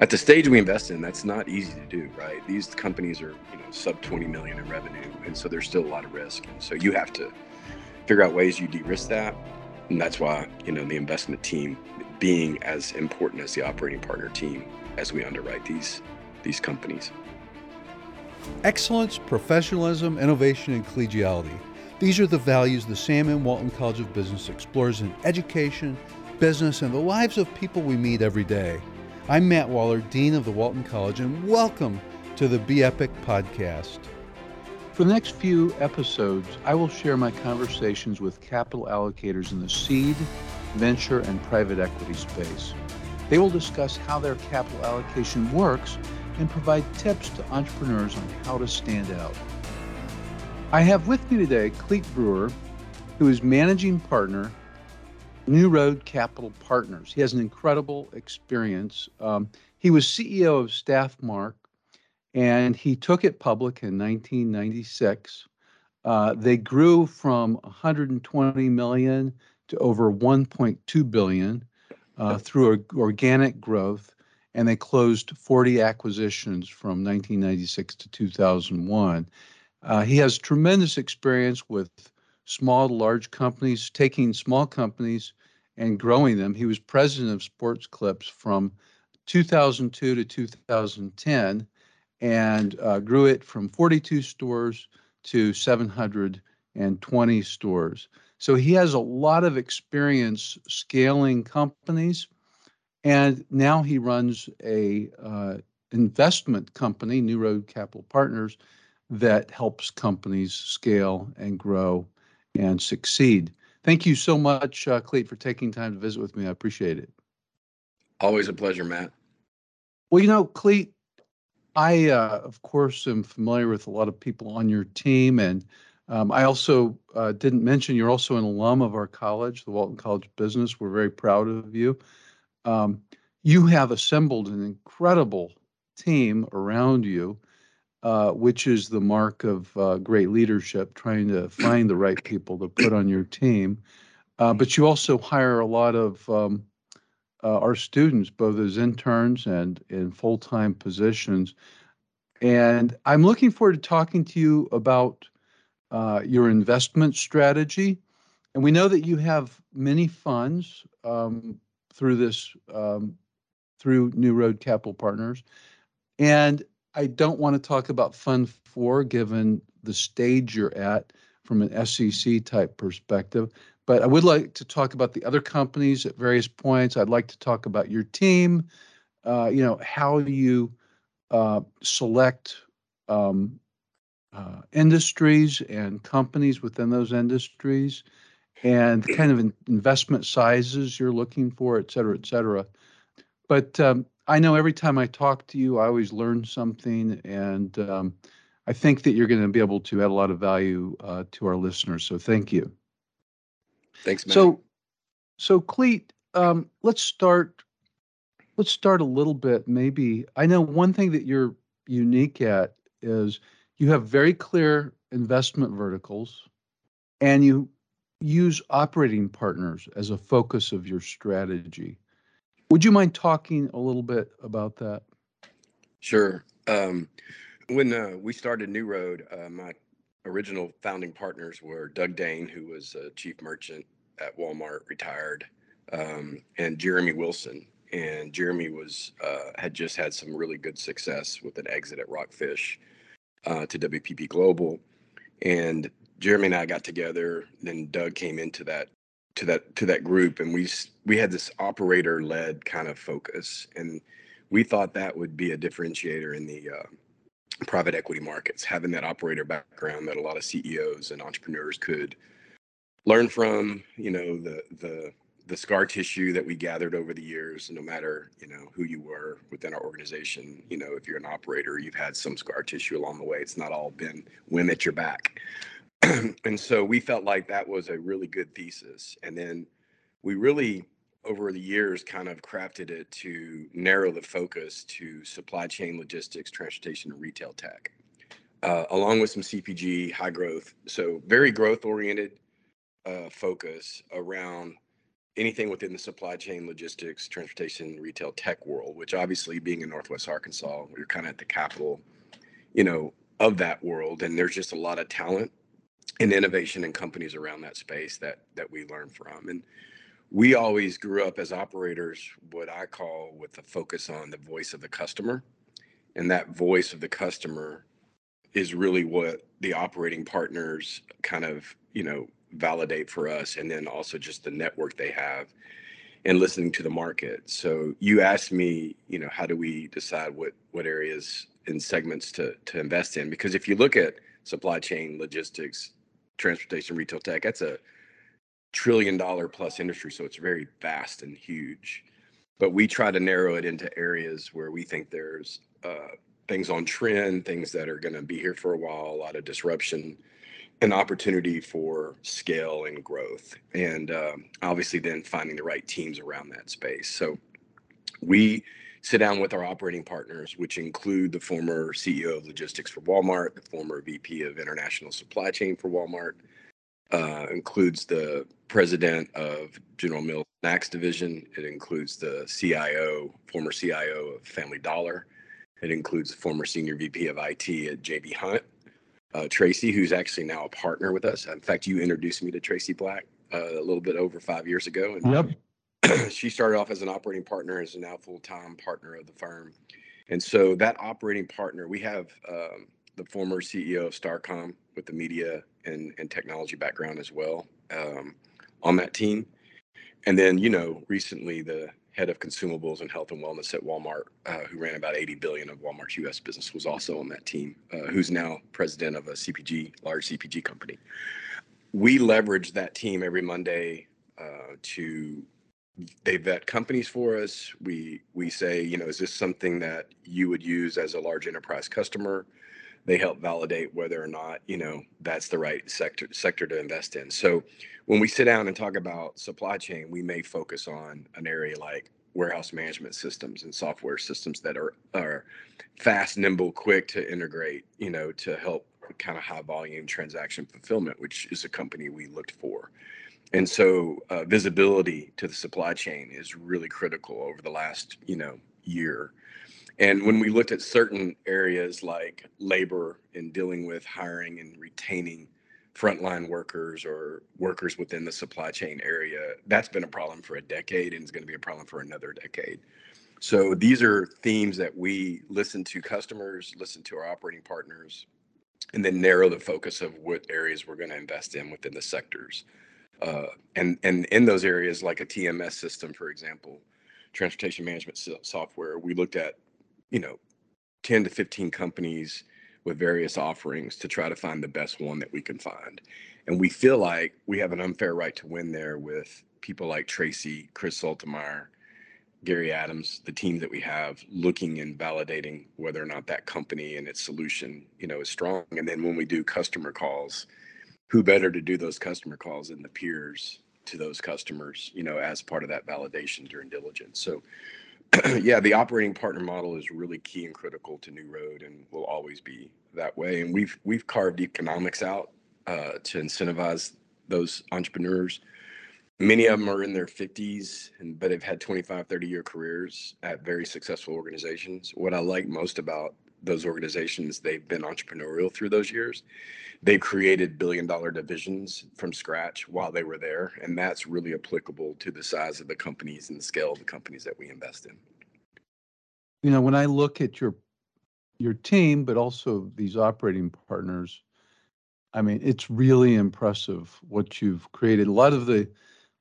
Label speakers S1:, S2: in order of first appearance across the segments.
S1: at the stage we invest in, that's not easy to do, right? These companies are, you know, sub 20 million in revenue, and so there's still a lot of risk. And so you have to figure out ways you de-risk that, and that's why you know the investment team being as important as the operating partner team as we underwrite these these companies.
S2: Excellence, professionalism, innovation, and collegiality. These are the values the Sam M. Walton College of Business explores in education, business, and the lives of people we meet every day. I'm Matt Waller, Dean of the Walton College, and welcome to the Be Epic podcast. For the next few episodes, I will share my conversations with capital allocators in the seed, venture, and private equity space. They will discuss how their capital allocation works and provide tips to entrepreneurs on how to stand out. I have with me today Clete Brewer, who is managing partner, New Road Capital Partners. He has an incredible experience. Um, he was CEO of Staffmark, and he took it public in 1996. Uh, they grew from 120 million to over 1.2 billion uh, through organic growth, and they closed 40 acquisitions from 1996 to 2001. Uh, he has tremendous experience with small to large companies, taking small companies and growing them. He was president of Sports Clips from 2002 to 2010 and uh, grew it from 42 stores to 720 stores. So he has a lot of experience scaling companies, and now he runs a uh, investment company, New Road Capital Partners, that helps companies scale and grow and succeed. Thank you so much, uh, Clete, for taking time to visit with me. I appreciate it.
S1: Always a pleasure, Matt.
S2: Well, you know, Clete, I, uh, of course, am familiar with a lot of people on your team, and um, I also uh, didn't mention you're also an alum of our college, the Walton College of Business. We're very proud of you. Um, you have assembled an incredible team around you, uh, which is the mark of uh, great leadership, trying to find the right people to put on your team. Uh, but you also hire a lot of um, uh, our students, both as interns and in full time positions. And I'm looking forward to talking to you about uh, your investment strategy. And we know that you have many funds um, through this, um, through New Road Capital Partners. And I don't want to talk about Fund 4 given the stage you're at from an SEC type perspective. But I would like to talk about the other companies at various points. I'd like to talk about your team, uh, you know, how you uh, select um, uh, industries and companies within those industries and the kind of in- investment sizes you're looking for, et cetera, et cetera. But um, I know every time I talk to you, I always learn something. And um, I think that you're going to be able to add a lot of value uh, to our listeners. So thank you.
S1: Thanks, man.
S2: So, so Clete, um, let's start. Let's start a little bit. Maybe I know one thing that you're unique at is you have very clear investment verticals, and you use operating partners as a focus of your strategy. Would you mind talking a little bit about that?
S1: Sure. Um, when uh, we started New Road, uh, my original founding partners were Doug Degn, who was a chief merchant at Walmart, retired, um, and Jeremy Wilson. And Jeremy was uh, had just had some really good success with an exit at Rockfish uh, to WPP Global, and Jeremy and I got together. Then Doug came into that to that to that group, and we we had this operator led kind of focus, and we thought that would be a differentiator in the uh, private equity markets, having that operator background that a lot of CEOs and entrepreneurs could learn from. You know, the the the scar tissue that we gathered over the years, no matter you know who you were within our organization. You know, if you're an operator, you've had some scar tissue along the way. It's not all been wind at your back. and so we felt like that was a really good thesis. And then we really over the years kind of crafted it to narrow the focus to supply chain logistics, transportation, and retail tech, uh, along with some CPG, high growth. So very growth oriented uh, focus around anything within the supply chain, logistics, transportation, retail, tech world. Which obviously, being in Northwest Arkansas, we're kind of at the capital, you know, of that world, and there's just a lot of talent and innovation and companies around that space that that we learn from. And we always grew up as operators, what I call with a focus on the voice of the customer, and that voice of the customer is really what the operating partners kind of you know validate for us and then also just the network they have and listening to the market. So you asked me you know how do we decide what what areas and segments to to invest in? Because if you look at supply chain logistics transportation retail tech. That's a trillion dollar plus industry so it's very vast and huge. But we try to narrow it into areas where we think there's uh, things on trend things that are going to be here for a while a lot of disruption an opportunity for scale and growth and um, obviously then finding the right teams around that space. So we sit down with our operating partners which include the former ceo of logistics for walmart the former vp of international supply chain for walmart uh, includes the president of general mills snacks division it includes the cio former cio of family dollar it includes the former senior vp of it at jb hunt uh, Tracy, who's actually now a partner with us. In fact, you introduced me to Tracy Black uh, a little bit over five years ago.
S2: And yep.
S1: she started off as an operating partner, is now full time partner of the firm. And so that operating partner, we have um, the former CEO of Starcom with the media and, and technology background as well um, on that team. And then, you know, recently the head of consumables and health and wellness at Walmart, uh, who ran about 80 billion of Walmart's U.S. business, was also on that team. Uh, who's now president of a CPG, large CPG company. We leverage that team every Monday uh, to they vet companies for us. We we say, you know, is this something that you would use as a large enterprise customer? They help validate whether or not you know that's the right sector sector to invest in. So when we sit down and talk about supply chain, we may focus on an area like warehouse management systems and software systems that are are fast, nimble, quick to integrate, you know, to help kind of high volume transaction fulfillment, which is a company we looked for. And so uh, visibility to the supply chain is really critical over the last, you know, year. And when we looked at certain areas like labor and dealing with hiring and retaining frontline workers or workers within the supply chain area. That's been a problem for a decade and is going to be a problem for another decade. So these are themes that we listen to customers, listen to our operating partners, and then narrow the focus of what areas we're going to invest in within the sectors. Uh, and and in those areas, like a TMS system, for example, transportation management software, we looked at, you know, 10 to 15 companies with various offerings to try to find the best one that we can find. And we feel like we have an unfair right to win there with people like Tracy, Chris Sultemeier, Gary Adams, the team that we have looking and validating whether or not that company and its solution, you know, is strong. And then when we do customer calls, who better to do those customer calls than the peers to those customers, you know, as part of that validation during diligence. So yeah, the operating partner model is really key and critical to New Road, and will always be that way. And we've we've carved economics out uh, to incentivize those entrepreneurs. Many of them are in their 50s, and but have had 25, 30 year careers at very successful organizations. What I like most about those organizations, they've been entrepreneurial through those years. They've created billion dollar divisions from scratch while they were there. And that's really applicable to the size of the companies and the scale of the companies that we invest in.
S2: You know, when I look at your your team, but also these operating partners, I mean, it's really impressive what you've created. A lot of the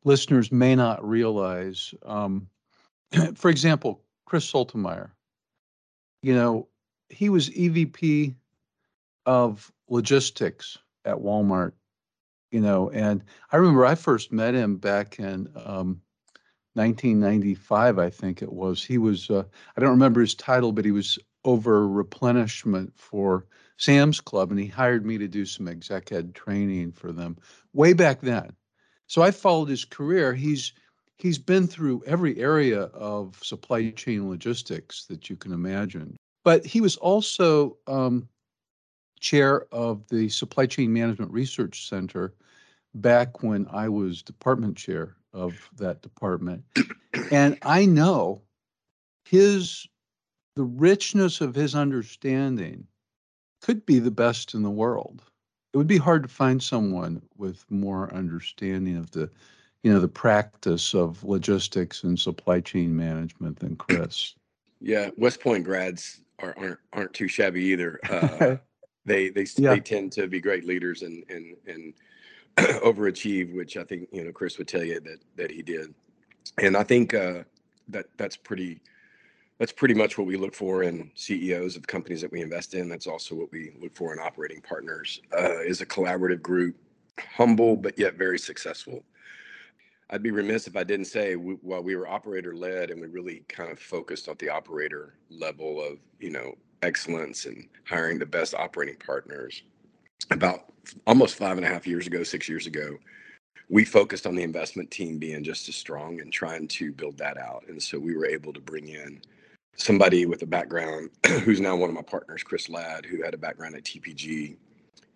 S2: listeners may not realize, um, for example, Chris Sultemeier, you know, he was EVP of logistics at Walmart, you know, and I remember I first met him back in um, 1995, I think it was. He was, uh, I don't remember his title, but he was over replenishment for Sam's Club, and he hired me to do some exec ed training for them way back then. So I followed his career. He's he's been through every area of supply chain logistics that you can imagine. But he was also um, chair of the Supply Chain Management Research Center back when I was department chair of that department. and I know his the richness of his understanding could be the best in the world. It would be hard to find someone with more understanding of the you know the practice of logistics and supply chain management than Chris.
S1: Yeah, West Point grads are, aren't aren't too shabby either. Uh, they they yeah. they tend to be great leaders and and and overachieve, which I think you know Chris would tell you that that he did, and I think uh, that that's pretty that's pretty much what we look for in CEOs of companies that we invest in. That's also what we look for in operating partners. Uh, is a collaborative group, humble but yet very successful. I'd be remiss if I didn't say we, while we were operator led and we really kind of focused on the operator level of you know excellence and hiring the best operating partners. About almost five and a half years ago, six years ago, we focused on the investment team being just as strong and trying to build that out. And so we were able to bring in somebody with a background who's now one of my partners, Chris Ladd, who had a background at TPG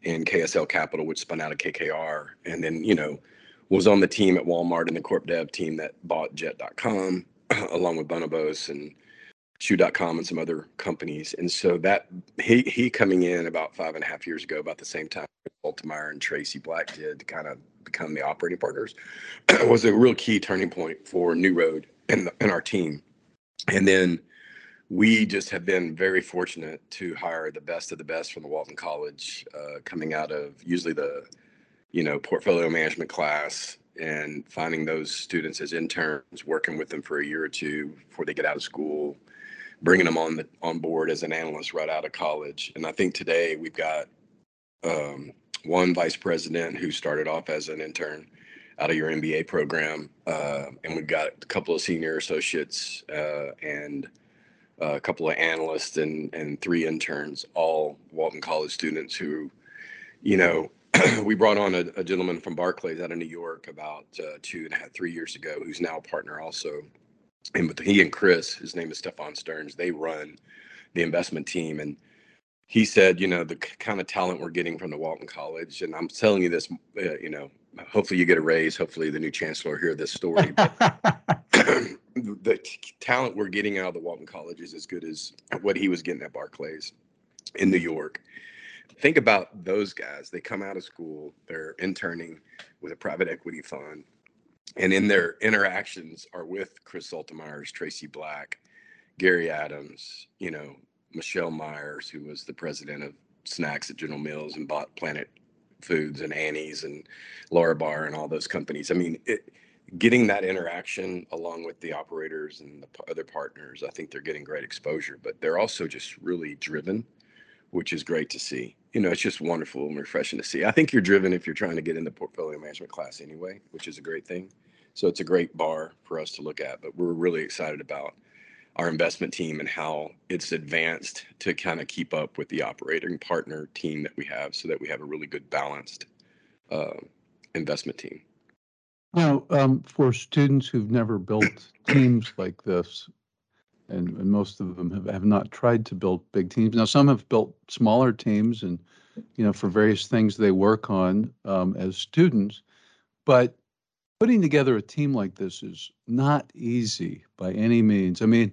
S1: and KSL Capital, which spun out of KKR. And then, you know, was on the team at Walmart and the corp dev team that bought jet.com along with Bonobos and shoe.com and some other companies. And so that he he coming in about five and a half years ago, about the same time Sultemeier and Tracy Black did to kind of become the operating partners, was a real key turning point for New Road and, and our team. And then we just have been very fortunate to hire the best of the best from the Walton College, uh, coming out of usually the you know, portfolio management class and finding those students as interns, working with them for a year or two before they get out of school, bringing them on the on board as an analyst right out of college. And I think today we've got um, one vice president who started off as an intern out of your MBA program, uh, and we've got a couple of senior associates uh, and a couple of analysts and and three interns, all Walton College students who, you know, we brought on a, a, gentleman from Barclays out of New York about uh, two and a half, three years ago, who's now a partner also. And with he and Chris, his name is Stefan Stearns, they run the investment team. And he said, you know, the kind of talent we're getting from the Walton College, and I'm telling you this, uh, you know, hopefully you get a raise. Hopefully the new chancellor hear this story. the talent we're getting out of the Walton College is as good as what he was getting at Barclays in New York think about those guys. They come out of school, they're interning with a private equity fund, and in their interactions are with Chris Sultemeier's, Tracy Black, Gary Adams, you know, Michelle Myers, who was the president of snacks at General Mills and bought Planet Foods and Annie's and Larabar and all those companies. I mean, it, getting that interaction along with the operators and the other partners, I think they're getting great exposure, but they're also just really driven, which is great to see you know, it's just wonderful and refreshing to see. I think you're driven if you're trying to get in the portfolio management class anyway, which is a great thing. So it's a great bar for us to look at. But we're really excited about our investment team and how it's advanced to kind of keep up with the operating partner team that we have so that we have a really good balanced uh, investment team.
S2: Now, um, for students who've never built teams like this, and, and most of them have, have not tried to build big teams. Now, some have built smaller teams, and you know, for various things they work on um, as students. But putting together a team like this is not easy by any means. I mean,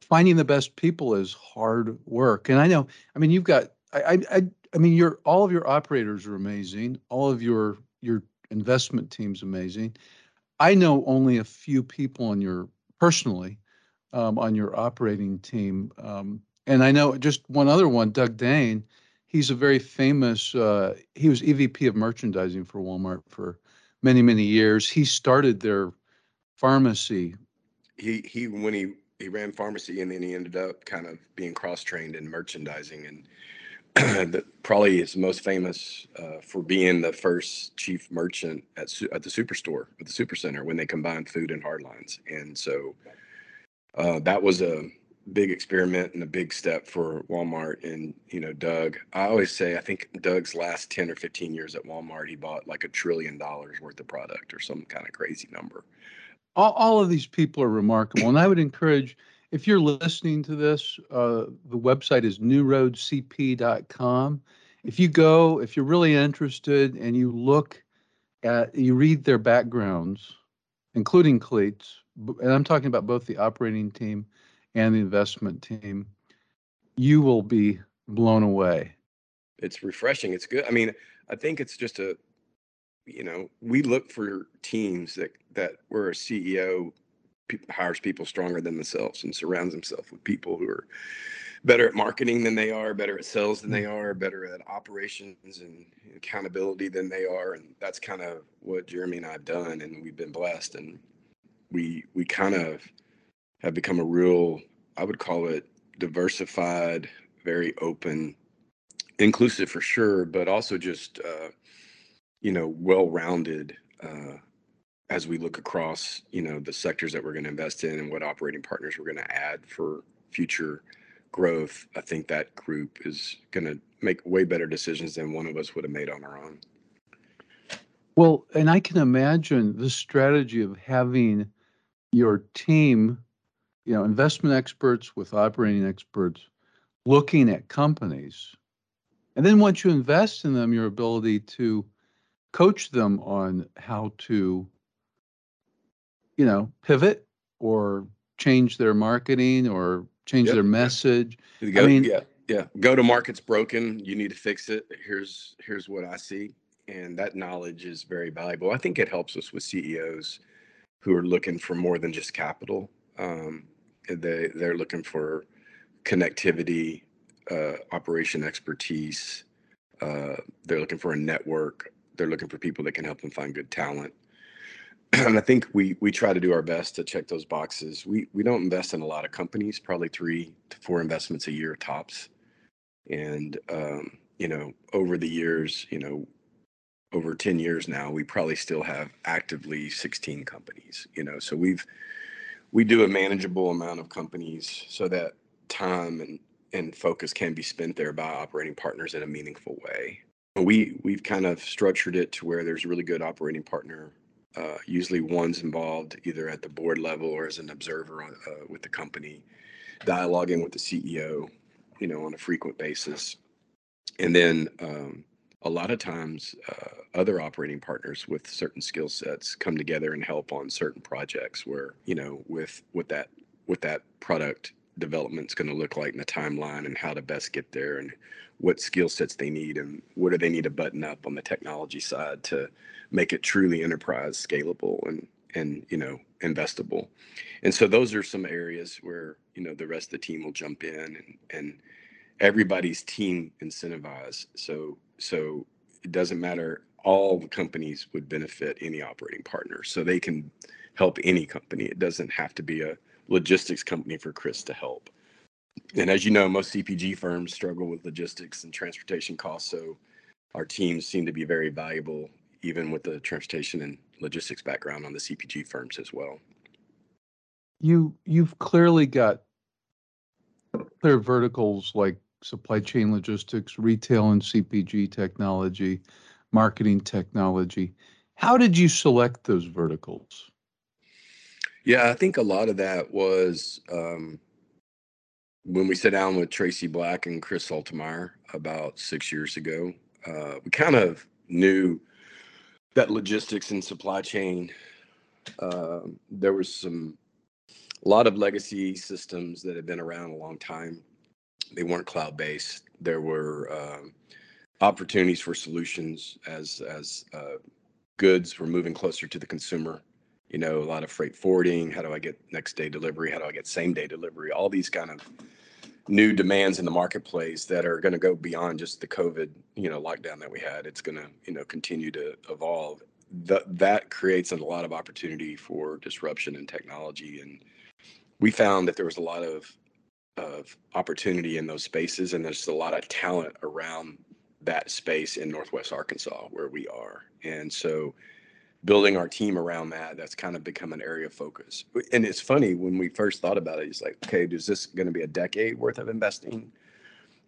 S2: finding the best people is hard work, and I know. I mean, you've got. I, I, I mean, your all of your operators are amazing. All of your your investment team's amazing. I know only a few people on your personally um, on your operating team. Um, and I know just one other one, Doug Degn. He's a very famous. Uh, he was EVP of merchandising for Walmart for many many years. He started their pharmacy.
S1: He he when he he ran pharmacy and then he ended up kind of being cross trained in merchandising and. the, probably is most famous uh, for being the first chief merchant at at the superstore at the supercenter when they combined food and hardlines and so uh, that was a big experiment and a big step for Walmart. And, you know, Doug, I always say, I think Doug's last 10 or 15 years at Walmart, he bought like a trillion dollars worth of product or some kind of crazy number.
S2: All, all of these people are remarkable. And I would encourage, if you're listening to this, uh, the website is newroadcp.com. If you go, if you're really interested and you look at, you read their backgrounds, including Clete's, and I'm talking about both the operating team and the investment team, you will be blown away.
S1: It's refreshing. It's good. I mean, I think it's just a, you know, we look for teams that that where a CEO hires people stronger than themselves and surrounds himself with people who are better at marketing than they are, better at sales than they mm. are, better at operations and accountability than they are, and that's kind of what Jeremy and I've done, and we've been blessed, and we we kind of have become a real, I would call it diversified, very open, inclusive for sure, but also just uh, you know well-rounded uh, as we look across you know the sectors that we're going to invest in and what operating partners we're going to add for future growth. I think that group is going to make way better decisions than one of us would have made on our own.
S2: Well, and I can imagine the strategy of having your team, you know, investment experts with operating experts looking at companies. And then once you invest in them, your ability to coach them on how to, you know, pivot or change their marketing or change yep, their message.
S1: Go, I mean, yeah, yeah. Go to market's broken. You need to fix it. Here's here's what I see, and that knowledge is very valuable. I think it helps us with CEOs who are looking for more than just capital. Um, they they're looking for connectivity, uh, operation expertise. Uh, they're looking for a network. They're looking for people that can help them find good talent. and I think we we try to do our best to check those boxes. We we don't invest in a lot of companies, probably three to four investments a year tops. And um, you know, over the years, you know, over 10 years now, we probably still have actively 16 companies, you know. So we've we do a manageable amount of companies so that time and and focus can be spent there by operating partners in a meaningful way. We we've kind of structured it to where there's a really good operating partner. Uh, usually, one's involved either at the board level or as an observer on, uh, with the company, dialoguing with the CEO, you know, on a frequent basis, and then um, a lot of times uh, other operating partners with certain skill sets come together and help on certain projects where you know with with that with that product development is going to look like in the timeline and how to best get there and what skill sets they need and what do they need to button up on the technology side to make it truly enterprise scalable and and you know investable. And so those are some areas where you know the rest of the team will jump in and and everybody's team incentivized. So so it doesn't matter all the companies would benefit any operating partner so they can help any company it doesn't have to be a logistics company for Chris to help. And as you know, most CPG firms struggle with logistics and transportation costs. So our teams seem to be very valuable, even with the transportation and logistics background on the CPG firms as well.
S2: You you've clearly got clear verticals like supply chain logistics, retail and CPG technology, marketing technology. How did you select those verticals?
S1: Yeah, I think a lot of that was um, when we sat down with Tracy Black and Chris Sultemeier about six years ago. Uh, we kind of knew that logistics and supply chain, uh, there was some, a lot of legacy systems that had been around a long time. They weren't cloud based. There were um, opportunities for solutions as as uh, goods were moving closer to the consumer you know, a lot of freight forwarding. How do I get next day delivery? How do I get same day delivery? All these kind of new demands in the marketplace that are going to go beyond just the COVID, you know, lockdown that we had. It's going to, you know, continue to evolve. That that creates a lot of opportunity for disruption in technology, and we found that there was a lot of of opportunity in those spaces, and there's a lot of talent around that space in Northwest Arkansas where we are, and so building our team around that that's kind of become an area of focus. And it's funny when we first thought about it it's like okay is this going to be a decade worth of investing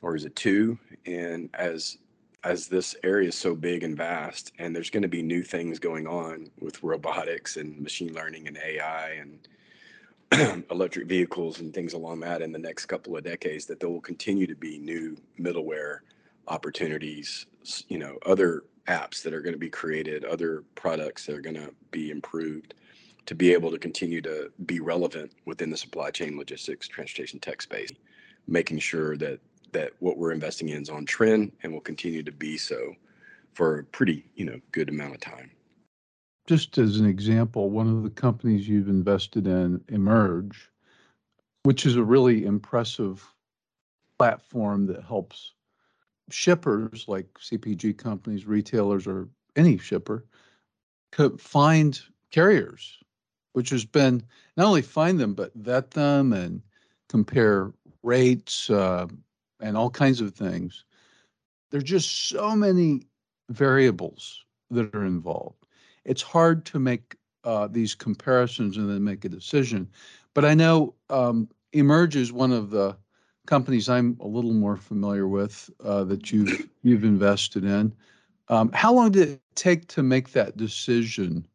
S1: or is it two? And as as this area is so big and vast and there's going to be new things going on with robotics and machine learning and ai and electric vehicles and things along that in the next couple of decades that there will continue to be new middleware opportunities you know other apps that are going to be created, other products that are going to be improved to be able to continue to be relevant within the supply chain logistics transportation tech space, making sure that that what we're investing in is on trend and will continue to be so for a pretty you know good amount of time.
S2: Just as an example, one of the companies you've invested in, Emerge, which is a really impressive platform that helps shippers like CPG companies, retailers, or any shipper could find carriers, which has been not only find them, but vet them and compare rates uh, and all kinds of things. There's just so many variables that are involved. It's hard to make uh, these comparisons and then make a decision. But I know um, Emerge is one of the companies I'm a little more familiar with uh, that you've you've invested in. Um, how long did it take to make that decision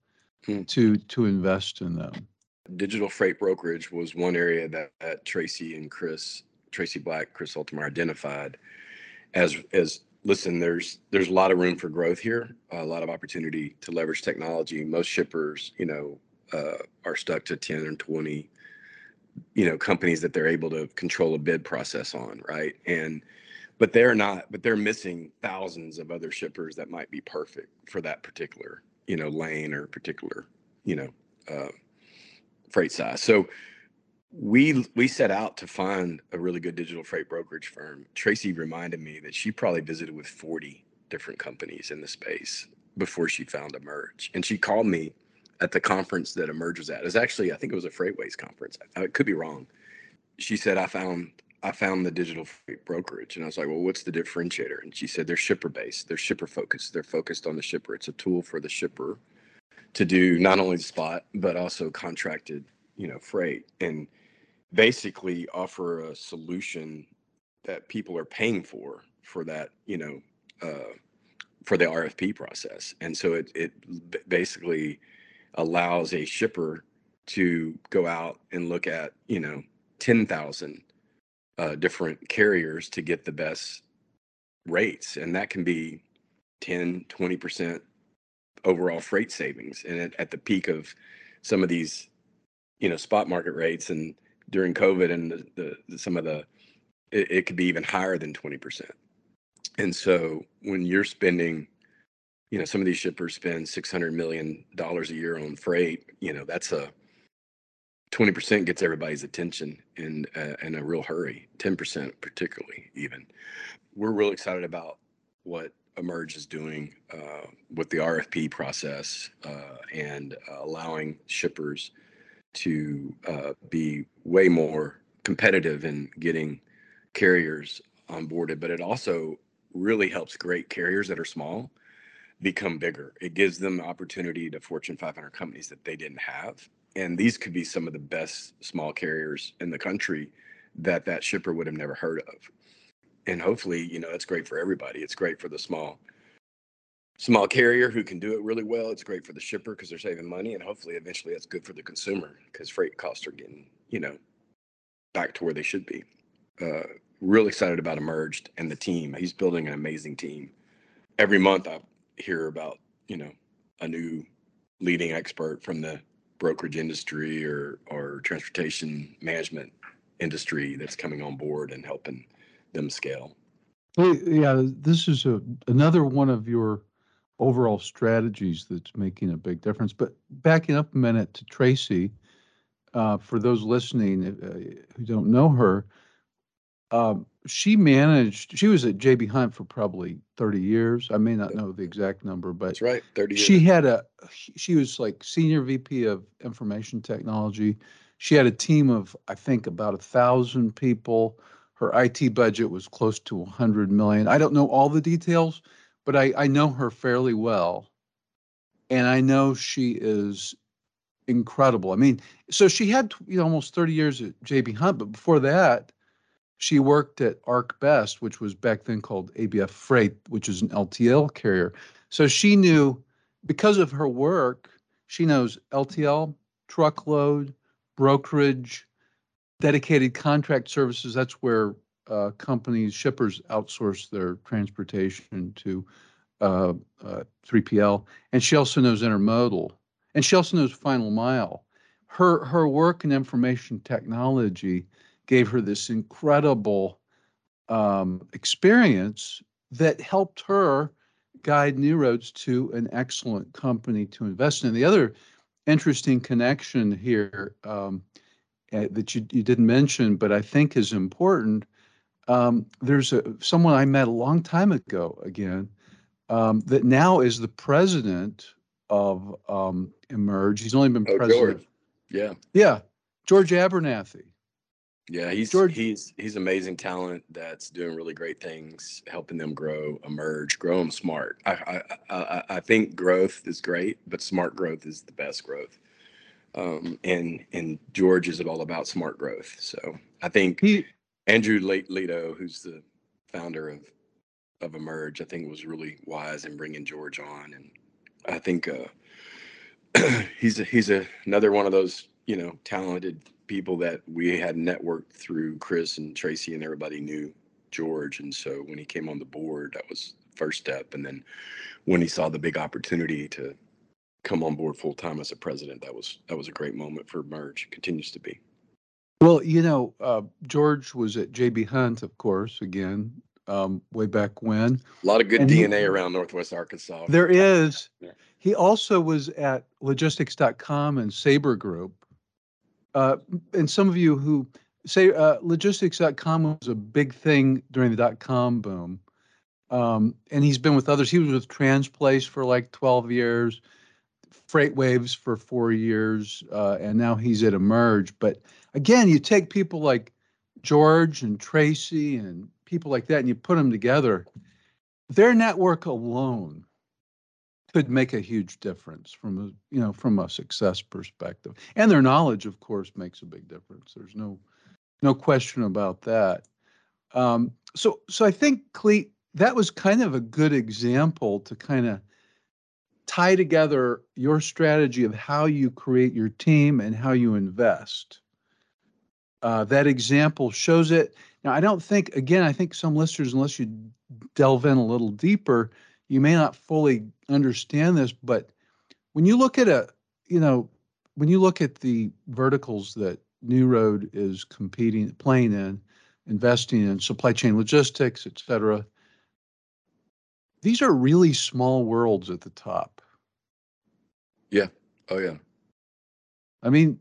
S2: hmm. to to invest in them?
S1: Digital freight brokerage was one area that, that Tracy and Chris, Tracy Black, Chris Sultemeier identified as as listen. There's there's a lot of room for growth here, a lot of opportunity to leverage technology. Most shippers, you know, uh, are stuck to ten and twenty you know companies that they're able to control a bid process on right and but they're not but they're missing thousands of other shippers that might be perfect for that particular you know lane or particular you know uh, freight size so we we set out to find a really good digital freight brokerage firm tracy reminded me that she probably visited with 40 different companies in the space before she found emerge and she called me at the conference that emerges at. It's actually, I think it was a FreightWaves conference. I, I could be wrong. She said, I found I found the digital freight brokerage. And I was like, well, what's the differentiator? And she said, they're shipper based, they're shipper focused, they're focused on the shipper. It's a tool for the shipper to do not only spot, but also contracted, you know, freight and basically offer a solution that people are paying for, for that, you know, uh, for the RFP process. And so it, it basically allows a shipper to go out and look at you know 10,000 uh, different carriers to get the best rates and that can be 10 20% overall freight savings and at, at the peak of some of these you know spot market rates and during covid and the, the, the some of the it, it could be even higher than 20% and so when you're spending you know, some of these shippers spend six hundred million dollars a year on freight. You know, that's a twenty percent gets everybody's attention in uh, in a real hurry. Ten percent, particularly, even. We're really excited about what Emerge is doing uh, with the RFP process uh, and allowing shippers to uh, be way more competitive in getting carriers onboarded. But it also really helps great carriers that are small become bigger. It gives them opportunity to Fortune 500 companies that they didn't have. And these could be some of the best small carriers in the country that that shipper would have never heard of. And hopefully, you know, it's great for everybody. It's great for the small small carrier who can do it really well. It's great for the shipper because they're saving money, and hopefully, eventually, that's good for the consumer because freight costs are getting, you know, back to where they should be. Uh, real excited about Emerged and the team. He's building an amazing team. Every month, I hear about you know a new leading expert from the brokerage industry or or transportation management industry that's coming on board and helping them scale.
S2: Yeah, this is a, another one of your overall strategies that's making a big difference. But backing up a minute to Tracy, uh, for those listening uh, who don't know her, um, she managed, she was at JB Hunt for probably 30 years. I may not know the exact number, but
S1: That's right, 30 years.
S2: she had a, she was like senior VP of information technology. She had a team of, I think, about a thousand people. Her IT budget was close to 100 million. I don't know all the details, but I, I know her fairly well. And I know she is incredible. I mean, so she had you know almost 30 years at JB Hunt, but before that, she worked at ArcBest, which was back then called ABF Freight, which is an LTL carrier. So she knew, because of her work, she knows LTL, truckload, brokerage, dedicated contract services. That's where uh, companies, shippers outsource their transportation to uh, uh, 3PL, and she also knows intermodal, and she also knows final mile. Her her work in information technology gave her this incredible um, experience that helped her guide New Roads to an excellent company to invest in. The other interesting connection here um, uh, that you, you didn't mention, but I think is important. Um, there's a someone I met a long time ago again um, that now is the president of um, Emerge. He's only been
S1: Oh,
S2: president.
S1: George. Yeah.
S2: Yeah, George Abernathy.
S1: Yeah, he's
S2: George-
S1: he's he's amazing talent that's doing really great things, helping them grow, emerge, grow them smart. I I I, I- think growth is great, but smart growth is the best growth. Um, and and George is all about smart growth. So I think
S2: He
S1: Andrew Late Leto, who's the founder of of Emerge, I think was really wise in bringing George on, and I think uh, he's a, he's a, another one of those you know talented people that we had networked through Chris and Tracy and everybody knew George, and so when he came on the board, that was the first step, and then when he saw the big opportunity to come on board full time as a president, that was that was a great moment for Emerge. Continues to be.
S2: Well, you know, uh, George was at JB Hunt, of course, again, um, way back when.
S1: A lot of good
S2: And he-
S1: DNA around Northwest Arkansas.
S2: There is.
S1: Yeah.
S2: He also was at logistics.com and Sabre Group. Uh, and some of you who say uh, logistics.com was a big thing during the dot com boom. Um, and he's been with others. He was with Transplace for like 12 years, FreightWaves for four years, uh, and now he's at Emerge. But again, you take people like George and Tracy and people like that, and you put them together. Their network alone could make a huge difference from a you know from a success perspective, and their knowledge, of course, makes a big difference. There's no no question about that. Um, so so I think Clete that was kind of a good example to kind of tie together your strategy of how you create your team and how you invest. Uh, that example shows it. Now, I don't think, again, I think some listeners, unless you delve in a little deeper, you may not fully understand this. But when you look at a, you know, when you look at the verticals that New Road is competing, playing in, investing in, supply chain logistics, et cetera, these are really small worlds at the top.
S1: Oh yeah.
S2: I mean,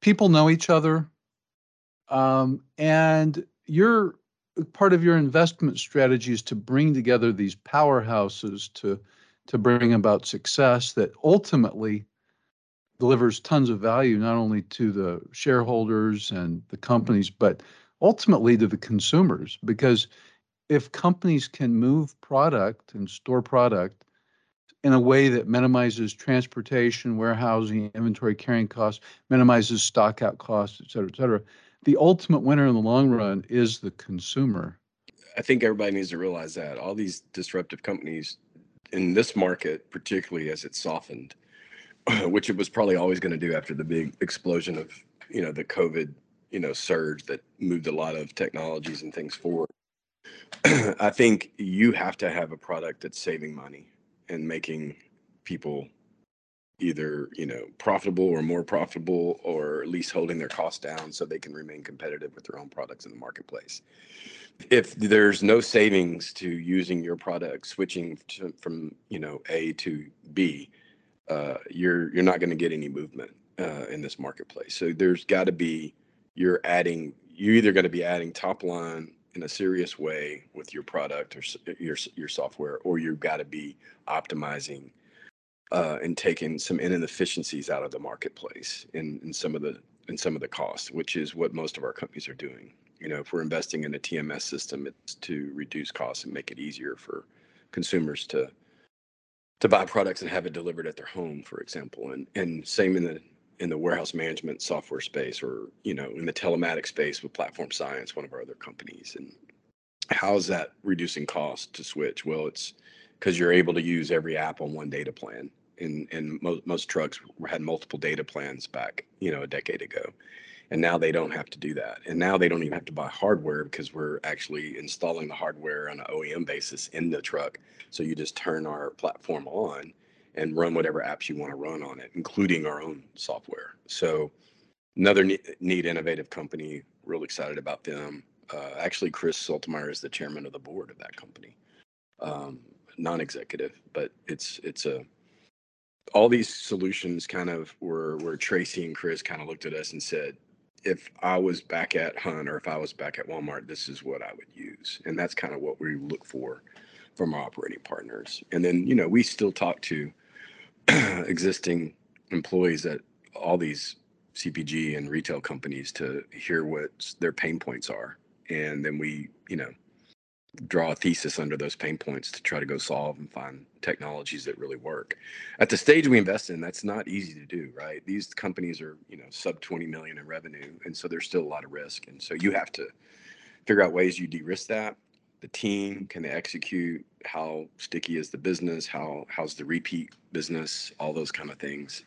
S2: people know each other, um, and your part of your investment strategy is to bring together these powerhouses to to bring about success that ultimately delivers tons of value not only to the shareholders and the companies, but ultimately to the consumers. Because if companies can move product and store product in a way that minimizes transportation, warehousing, inventory carrying costs, minimizes stock out costs, et cetera, et cetera. The ultimate winner in the long run is the consumer.
S1: I think everybody needs to realize that all these disruptive companies in this market, particularly as it softened, which it was probably always going to do after the big explosion of you know the COVID you know surge that moved a lot of technologies and things forward. I think you have to have a product that's saving money and making people either you know profitable or more profitable or at least holding their costs down so they can remain competitive with their own products in the marketplace. If there's no savings to using your product switching to, from you know a to b uh, you're you're not going to get any movement uh, in this marketplace. So there's got to be you're adding you're either going to be adding top line in a serious way with your product or your your software or you've got to be optimizing uh, and taking some inefficiencies out of the marketplace in, in some of the in some of the costs, which is what most of our companies are doing. You know, if we're investing in a TMS system, it's to reduce costs and make it easier for consumers to to buy products and have it delivered at their home, for example. And and same in the in the warehouse management software space, or you know, in the telematic space with Platform Science, one of our other companies. And how is that reducing cost to switch? Well, it's because you're able to use every app on one data plan and and most most trucks had multiple data plans back you know a decade ago And now they don't have to do that. And now they don't even have to buy hardware because we're actually installing the hardware on an OEM basis in the truck. So you just turn our platform on and run whatever apps you want to run on it, including our own software. So another neat, innovative company. Real excited about them. Uh, actually, Chris Sultemeier is the chairman of the board of that company, um, non-executive, but it's it's a all these solutions kind of were where Tracy and Chris kind of looked at us and said, if I was back at Hunt or if I was back at Walmart, this is what I would use, and that's kind of what we look for from our operating partners. And then you know we still talk to existing employees at all these CPG and retail companies to hear what their pain points are. And then we, you know, draw a thesis under those pain points to try to go solve and find technologies that really work. At the stage we invest in, that's not easy to do, right? These companies are, you know, sub 20 million in revenue. And so there's still a lot of risk. And so you have to figure out ways you de-risk that. The team, can they execute? How sticky is the business? How how's the repeat business? All those kind of things.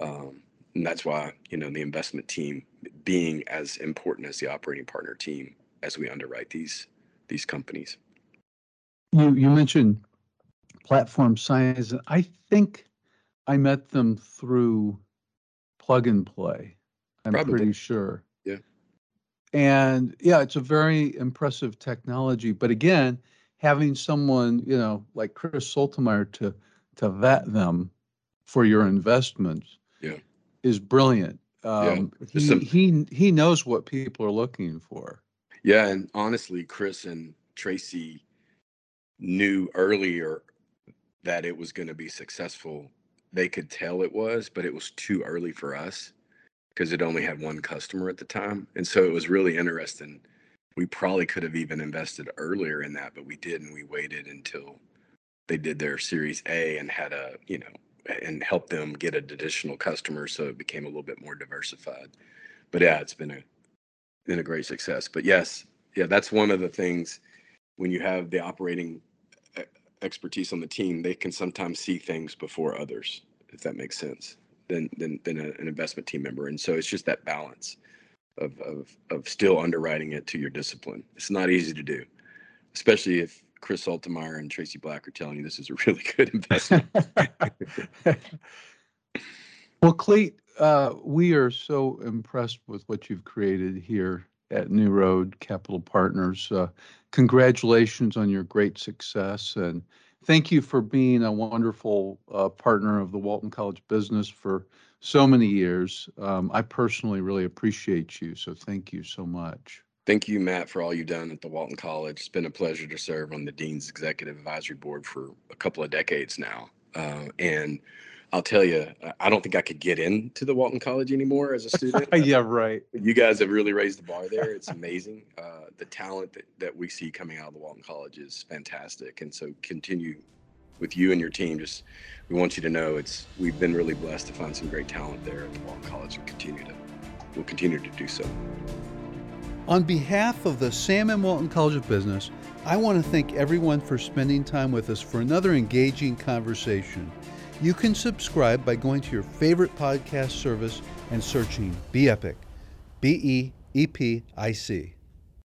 S1: Um, and that's why you know the investment team being as important as the operating partner team as we underwrite these these companies
S2: you you mentioned platform science i think i met them through plug and play i'm
S1: Probably.
S2: pretty sure
S1: Yeah.
S2: and yeah it's a very impressive technology but again having someone you know like chris Sultemeier to to vet them for your investments
S1: Yeah.
S2: is brilliant. Um, he,
S1: Just some-
S2: he he knows what people are looking for.
S1: Yeah and honestly chris and tracy knew earlier that it was going to be successful. They could tell it was but it was too early for us because it only had one customer at the time and so it was really interesting we probably could have even invested earlier in that but we didn't. We waited until they did their series a and had a you know and helped them get an additional customer so it became a little bit more diversified. But yeah it's been a been a great success. But yes yeah that's one of the things when you have the operating e- expertise on the team they can sometimes see things before others if that makes sense than than, than a, an investment team member. And so it's just that balance of, of of still underwriting it to your discipline it's not easy to do especially if chris Sultemeier and tracy black are telling you this is a really good investment
S2: well, Clete, uh, we are so impressed with what you've created here at New Road Capital Partners. Uh, congratulations on your great success, and thank you for being a wonderful uh, partner of the Walton College Business for so many years. Um, I personally really appreciate you, so thank you so much.
S1: Thank you, Matt, for all you've done at the Walton College. It's been a pleasure to serve on the Dean's Executive Advisory Board for a couple of decades now. Uh, and I'll tell you, I- I don't think I could get into the Walton College anymore as a student.
S2: yeah, right.
S1: You guys have really raised the bar there. It's amazing. Uh, the talent that, that we see coming out of the Walton College is fantastic. And so continue with you and your team. Just we want you to know it's we've been really blessed to find some great talent there at the Walton College and continue to we'll continue to do so.
S2: On behalf of the Sam M. Walton College of Business, I want to thank everyone for spending time with us for another engaging conversation. You can subscribe by going to your favorite podcast service and searching Be Epic, B E E P I C.